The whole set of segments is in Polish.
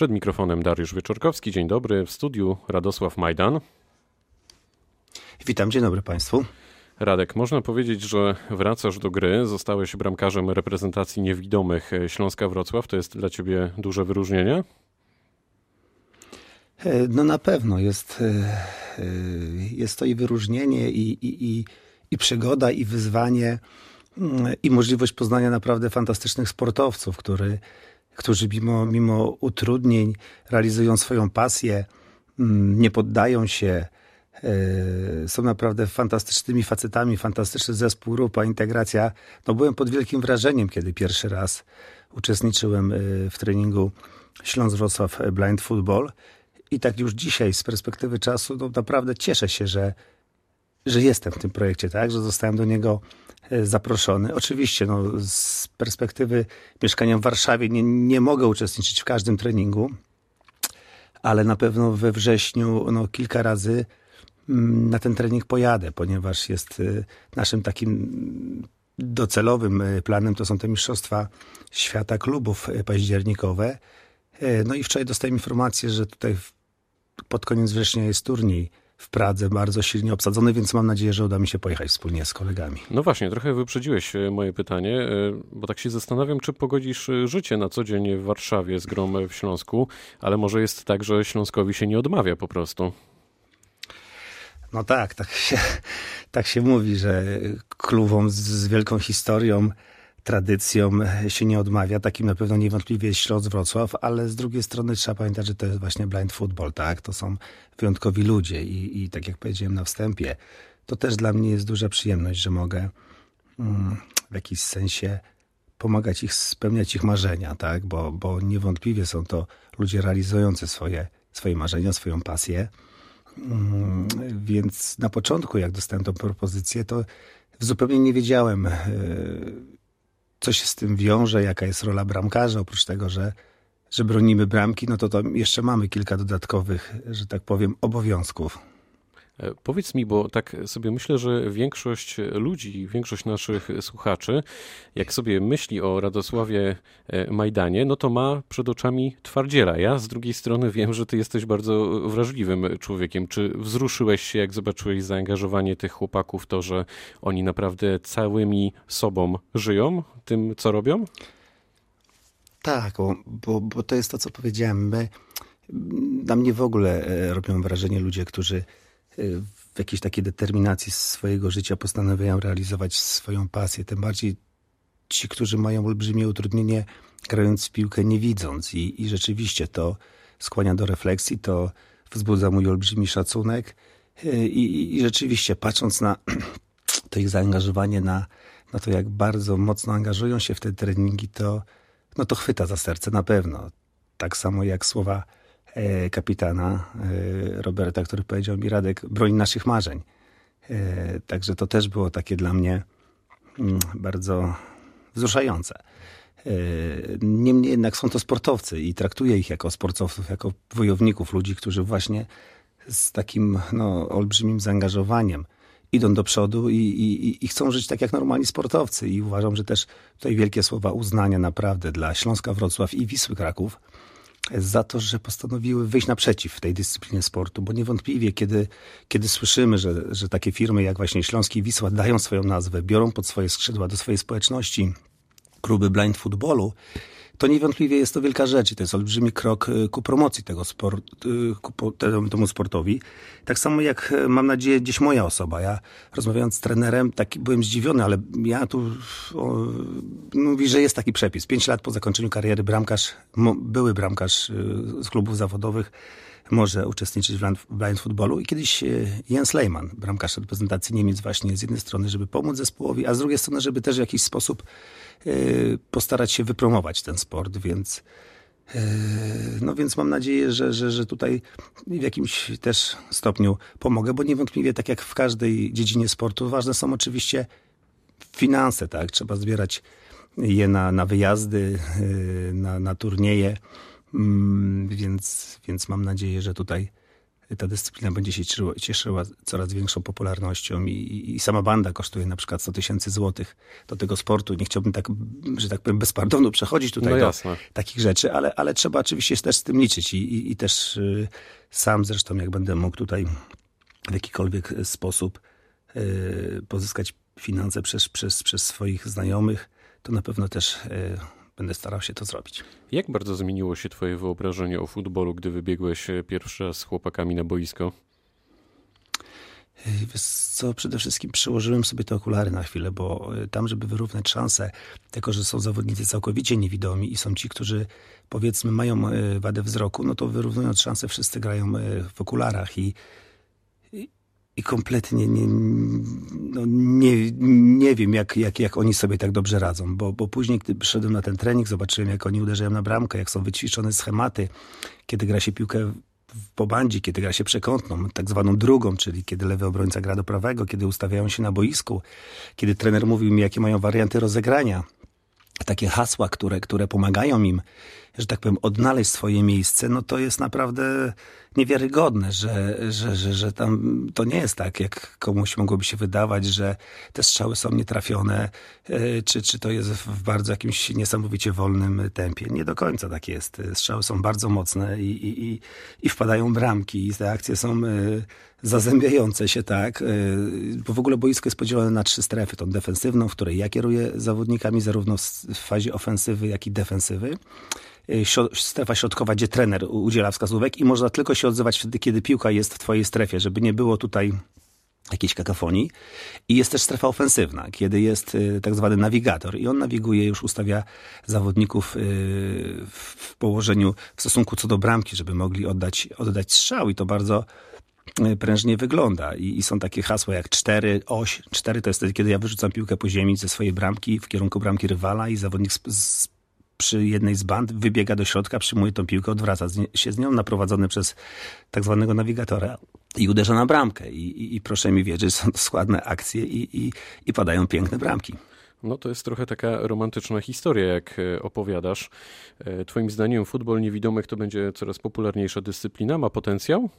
Przed mikrofonem Dariusz Wieczorkowski. Dzień dobry. W studiu Radosław Majdan. Witam, dzień dobry Państwu. Radek, można powiedzieć, że wracasz do gry, zostałeś bramkarzem reprezentacji niewidomych Śląska Wrocław. To jest dla ciebie duże wyróżnienie? E, no na pewno jest, e, e, jest to i wyróżnienie, i, i, i, i przygoda, i wyzwanie, mm, i możliwość poznania naprawdę fantastycznych sportowców, który, którzy mimo, mimo utrudnień realizują swoją pasję, mm, nie poddają się, są naprawdę fantastycznymi facetami, fantastyczny zespół, grupa, integracja. No byłem pod wielkim wrażeniem, kiedy pierwszy raz uczestniczyłem w treningu Śląsk Wrocław Blind Football i tak już dzisiaj z perspektywy czasu no naprawdę cieszę się, że, że jestem w tym projekcie, tak, że zostałem do niego e, zaproszony. Oczywiście no, z perspektywy mieszkania w Warszawie nie, nie mogę uczestniczyć w każdym treningu, ale na pewno we wrześniu no, kilka razy mm, na ten trening pojadę, ponieważ jest e, naszym takim docelowym e, planem to są te Mistrzostwa Świata Klubów październikowe. No i wczoraj dostałem informację, że tutaj pod koniec września jest turniej w Pradze bardzo silnie obsadzony, więc mam nadzieję, że uda mi się pojechać wspólnie z kolegami. No właśnie, trochę wyprzedziłeś e, moje pytanie, e, bo tak się zastanawiam, czy pogodzisz e, życie na co dzień w Warszawie z grom w Śląsku, ale może jest tak, że Śląskowi się nie odmawia po prostu. No tak, tak się, tak się mówi, że klubom z, z wielką historią tradycjom się nie odmawia. Takim na pewno niewątpliwie jest Śląsk Wrocław, ale z drugiej strony trzeba pamiętać, że to jest właśnie blind football, tak? To są wyjątkowi ludzie i, i tak jak powiedziałem na wstępie, to też dla mnie jest duża przyjemność, że mogę mm, w jakiś sensie pomagać ich spełniać ich marzenia, tak? Bo, bo niewątpliwie są to ludzie realizujący swoje, swoje marzenia, swoją pasję. Mm, więc na początku, jak dostałem tą propozycję, to zupełnie nie wiedziałem, yy, co się z tym wiąże, jaka jest rola bramkarza, oprócz tego, że, że bronimy bramki, no to, to jeszcze mamy kilka dodatkowych, że tak powiem, obowiązków. E, powiedz mi, bo tak sobie myślę, że większość ludzi, większość naszych słuchaczy, jak sobie myśli o Radosławie e, Majdanie, no to ma przed oczami twardziela. Ja z drugiej strony wiem, że ty jesteś bardzo wrażliwym człowiekiem. Czy wzruszyłeś się, jak zobaczyłeś zaangażowanie tych chłopaków, to, że oni naprawdę całymi sobą żyją, tym co robią? Tak, bo, bo to jest to, co powiedziałem. Na mnie w ogóle e, robią wrażenie ludzie, którzy w jakiejś takiej determinacji swojego życia postanawiają realizować swoją pasję. Tym bardziej ci, którzy mają olbrzymie utrudnienie grając w piłkę nie widząc. I, i rzeczywiście to skłania do refleksji, to wzbudza mój olbrzymi szacunek. I, i rzeczywiście patrząc na to ich zaangażowanie, na, na to jak bardzo mocno angażują się w te treningi, to, no to chwyta za serce na pewno. Tak samo jak słowa kapitana e, Roberta, który powiedział mi Radek, broń naszych marzeń. E, także to też było takie dla mnie mm, bardzo wzruszające. Niemniej jednak są to sportowcy i traktuję ich jako sportowców, jako wojowników, ludzi, którzy właśnie z takim no, olbrzymim zaangażowaniem idą do przodu i, i, i chcą żyć tak jak normalni sportowcy. I uważam, że też tutaj wielkie słowa uznania naprawdę dla Śląska Wrocław i Wisły Kraków za to, że postanowiły wyjść naprzeciw w tej dyscyplinie sportu, bo niewątpliwie, kiedy, kiedy słyszymy, że, że takie firmy jak właśnie Śląski Wisła dają swoją nazwę, biorą pod swoje skrzydła do swojej społeczności kluby blind footballu, to niewątpliwie jest to wielka rzecz i to jest olbrzymi krok y, ku promocji tego sport, y, ku temu sportowi. Tak samo jak y, mam nadzieję gdzieś moja osoba. Ja rozmawiając z trenerem, taki byłem zdziwiony, ale ja tu o, mówi, że jest taki przepis. Pięć lat po zakończeniu kariery bramkarz, były bramkarz z klubów zawodowych może uczestniczyć w blind footballu. I kiedyś Jens Lehmann, bramkarz reprezentacji Niemiec właśnie z jednej strony, żeby pomóc zespołowi, a z drugiej strony, żeby też w jakiś sposób postarać się wypromować ten sport, więc y, no więc mam nadzieję, że, że, że tutaj w jakimś też stopniu pomogę, bo niewątpliwie tak jak w każdej dziedzinie sportu, ważne są oczywiście finanse, tak? Trzeba zbierać je na, na wyjazdy, y, na, na turnieje, mm, więc, więc mam nadzieję, że tutaj ta dyscyplina będzie się cieszyła, cieszyła coraz większą popularnością i, i, sama banda kosztuje na przykład 100 tysięcy złotych do tego sportu. Nie chciałbym tak, że tak powiem, bez pardonu przechodzić tutaj no do takich rzeczy, ale, ale trzeba oczywiście też z tym liczyć i, i, i też y, sam zresztą, jak będę mógł tutaj w jakikolwiek sposób y, pozyskać finanse przez, przez, przez swoich znajomych, to na pewno też y, będę starał się to zrobić. Jak bardzo zmieniło się Twoje wyobrażenie o futbolu, gdy wybiegłeś pierwszy raz z chłopakami na boisko? Wiesz co, przede wszystkim przyłożyłem sobie te okulary na chwilę, bo y, tam, żeby wyrównać szanse, tylko że są zawodnicy całkowicie niewidomi i są ci, którzy powiedzmy mają y, wadę wzroku, no to wyrównując szanse wszyscy grają w okularach i i kompletnie nie, no nie, nie wiem, jak, jak, jak oni sobie tak dobrze radzą, bo, bo później, gdy przyszedłem na ten trening, zobaczyłem, jak oni uderzają na bramkę, jak są wyćwiczone schematy, kiedy gra się piłkę po bandzie, kiedy gra się przekątną, tak zwaną drugą, czyli kiedy lewy obrońca gra do prawego, kiedy ustawiają się na boisku, kiedy trener mówił mi, jakie mają warianty rozegrania, takie hasła, które, które pomagają im, że tak powiem, odnaleźć swoje miejsce, no to jest naprawdę niewiarygodne, że, że, że, że tam to nie jest tak, jak komuś mogłoby się wydawać, że te strzały są nietrafione, e, czy, czy to jest w bardzo jakimś niesamowicie wolnym tempie. Nie do końca tak jest. Strzały są bardzo mocne i, i, i, i wpadają bramki i te akcje są e, zazębiające się, tak, e, bo w ogóle boisko jest podzielone na trzy strefy. Tą defensywną, w której ja kieruję zawodnikami zarówno w fazie ofensywy, jak i defensywy. Y, strefa środkowa, gdzie trener udziela wskazówek i można tylko się odzywać wtedy, kiedy piłka jest w twojej strefie, żeby nie było tutaj jakiejś kakafonii. I jest też strefa ofensywna, kiedy jest y, tak zwany nawigator i on nawiguje, już ustawia zawodników y, w położeniu w stosunku co do bramki, żeby mogli oddać, oddać strzał i to bardzo prężnie wygląda. I, I, są takie hasła jak 4, oś. 4 to jest wtedy, kiedy ja wyrzucam piłkę po ziemi ze swojej bramki w kierunku bramki rywala i zawodnik z, z przy jednej z band, wybiega do środka, przyjmuje tą piłkę, odwraca się z nią, naprowadzony przez tak zwanego nawigatora i uderza na bramkę. I, i, i proszę mi wierzyć, są to składne akcje i, i, i padają piękne bramki. No to jest trochę taka romantyczna historia, jak e, opowiadasz. E, twoim zdaniem futbol niewidomych to będzie coraz popularniejsza dyscyplina? Ma potencjał?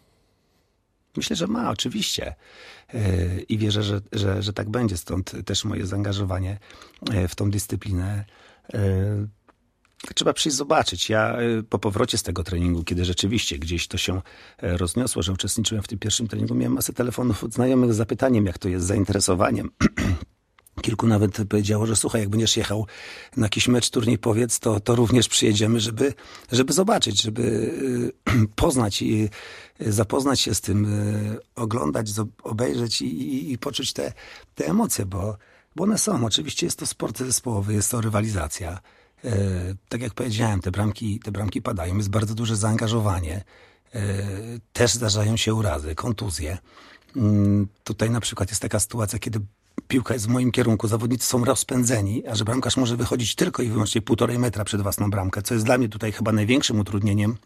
Myślę, że ma, oczywiście. E, I wierzę, że, że, że tak będzie. Stąd też moje zaangażowanie w tą dyscyplinę Trzeba przyjść zobaczyć. Ja y, po powrocie z tego treningu, kiedy rzeczywiście gdzieś to się e, rozniosło, że uczestniczyłem w tym pierwszym treningu, miałem masę telefonów od znajomych z zapytaniem, jak to jest z zainteresowaniem. Kilku nawet powiedziało, że słuchaj, jak będziesz jechał na jakiś mecz, turniej powiedz, to, to również przyjedziemy, żeby, żeby zobaczyć, żeby y, poznać i y, zapoznać się z tym, oglądać, obejrzeć i, i, i poczuć te, te emocje, bo, bo one są. Oczywiście jest to sport zespołowy, jest to rywalizacja. E, tak jak powiedziałem, te bramki, te bramki padają, jest bardzo duże zaangażowanie. E, też zdarzają się urazy, kontuzje. Mm, tutaj na przykład jest taka sytuacja, kiedy piłka jest w moim kierunku, zawodnicy są rozpędzeni, a że bramkarz może wychodzić tylko i wyłącznie półtorej metra przed własną bramkę, co jest dla mnie tutaj chyba największym utrudnieniem,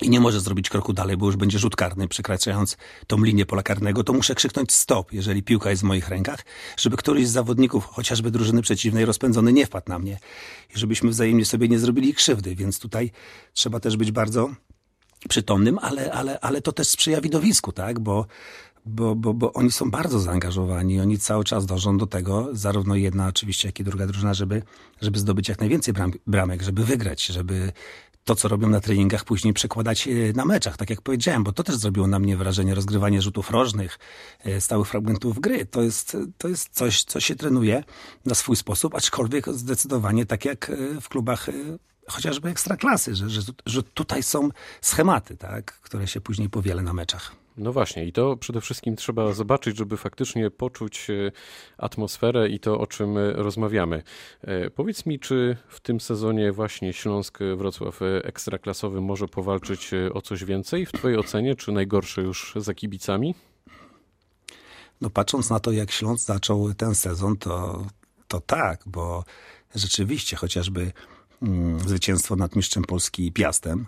i nie może zrobić kroku dalej, bo już będzie rzut karny, przekraczając tą linię pola karnego, to muszę krzyknąć stop, jeżeli piłka jest w moich rękach, żeby któryś z zawodników, chociażby drużyny przeciwnej, rozpędzony nie wpadł na mnie. I żebyśmy wzajemnie sobie nie zrobili krzywdy, więc tutaj trzeba też być bardzo przytomnym, ale, ale, ale to też sprzyja widowisku, tak, bo bo, bo, bo oni są bardzo zaangażowani, oni cały czas dążą do tego, zarówno jedna oczywiście, jak i druga drużyna, żeby, żeby zdobyć jak najwięcej bram, bramek, żeby wygrać, żeby to, co robią na treningach, później przekładać e, na meczach, tak jak powiedziałem, bo to też zrobiło na mnie wrażenie rozgrywanie rzutów rożnych, e, stałych fragmentów gry. To jest, to jest coś, co się trenuje na swój sposób, aczkolwiek zdecydowanie tak jak e, w klubach chociażby ekstraklasy, że, że, że tutaj są schematy, tak, które się później powiele na meczach. No właśnie, i to przede wszystkim trzeba zobaczyć, żeby faktycznie poczuć e, atmosferę i to, o czym e, rozmawiamy. E, powiedz mi, czy w tym sezonie właśnie Śląsk Wrocław ekstraklasowy może powalczyć o coś więcej w Twojej ocenie, czy najgorsze już za kibicami? No patrząc na to, jak Śląsk zaczął ten sezon, to, to tak, bo rzeczywiście chociażby mm, zwycięstwo nad mistrzem Polski Piastem,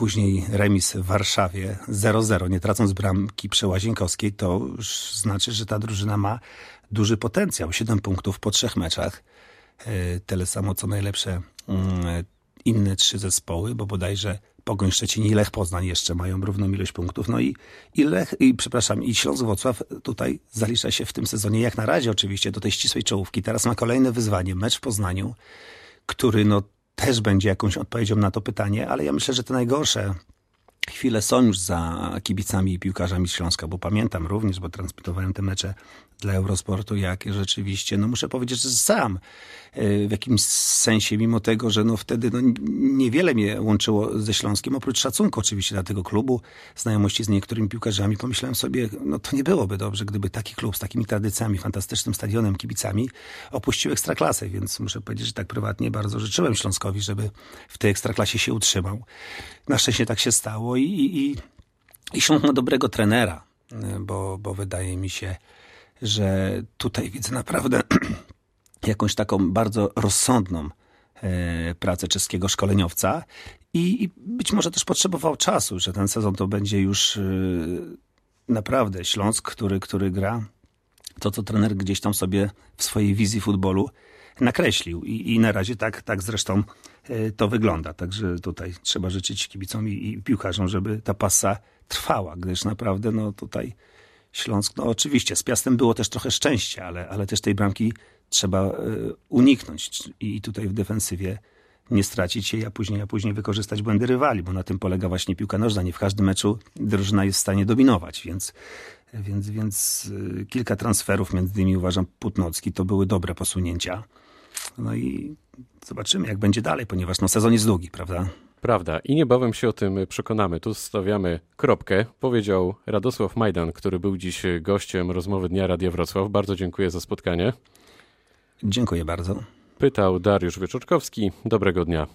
później remis w Warszawie 0-0, nie tracąc bramki przełazienkowskiej, to już znaczy, że ta drużyna ma duży potencjał. 7 punktów po trzech meczach. E, tyle samo co najlepsze mm, inne trzy zespoły, bo bodajże Pogoń Szczecin i Lech Poznań jeszcze mają równą ilość punktów. No i, i Lech, i przepraszam, i Śląsk Wrocław tutaj zalicza się w tym sezonie, jak na razie oczywiście, do tej ścisłej czołówki. Teraz ma kolejne wyzwanie, mecz w Poznaniu, który no też będzie jakąś odpowiedzią na to pytanie, ale ja myślę, że te najgorsze chwile są już za kibicami i piłkarzami Śląska, bo pamiętam również, bo transmitowałem te mecze dla Eurosportu, jak rzeczywiście, no muszę powiedzieć, że sam e, w jakimś sensie, mimo tego, że no wtedy no niewiele mnie łączyło ze Śląskiem, oprócz szacunku oczywiście dla tego klubu, znajomości z niektórymi piłkarzami, pomyślałem sobie, no to nie byłoby dobrze, gdyby taki klub z takimi tradycjami, fantastycznym stadionem, kibicami opuścił Ekstraklasę, więc muszę powiedzieć, że tak prywatnie bardzo życzyłem Śląskowi, żeby w tej Ekstraklasie się utrzymał. Na szczęście tak się stało i, i, i dobrego trenera, e, bo, bo wydaje mi się, że tutaj widzę naprawdę jakąś taką bardzo rozsądną e, pracę czeskiego szkoleniowca i, i, być może też potrzebował czasu, że ten sezon to będzie już e, naprawdę Śląsk, który, który gra to, co trener gdzieś tam sobie w swojej wizji futbolu nakreślił. I, i na razie tak, tak zresztą e, to wygląda. Także tutaj trzeba życzyć kibicom i, i piłkarzom, żeby ta pasa trwała, gdyż naprawdę no tutaj Śląsk, no oczywiście z Piastem było też trochę szczęścia, ale, ale też tej bramki trzeba e, uniknąć i tutaj w defensywie nie stracić jej, a później, a później wykorzystać błędy rywali, bo na tym polega właśnie piłka nożna. Nie w każdym meczu drużyna jest w stanie dominować, więc, więc, więc e, kilka transferów, między innymi uważam Putnocki, to były dobre posunięcia. No i zobaczymy, jak będzie dalej, ponieważ no, sezon jest długi, prawda? Prawda i niebawem się o tym przekonamy. Tu stawiamy kropkę, powiedział Radosław Majdan, który był dziś gościem rozmowy Dnia Radia Wrocław. Bardzo dziękuję za spotkanie. Dziękuję bardzo. Pytał Dariusz Wieczorkowski. Dobrego dnia.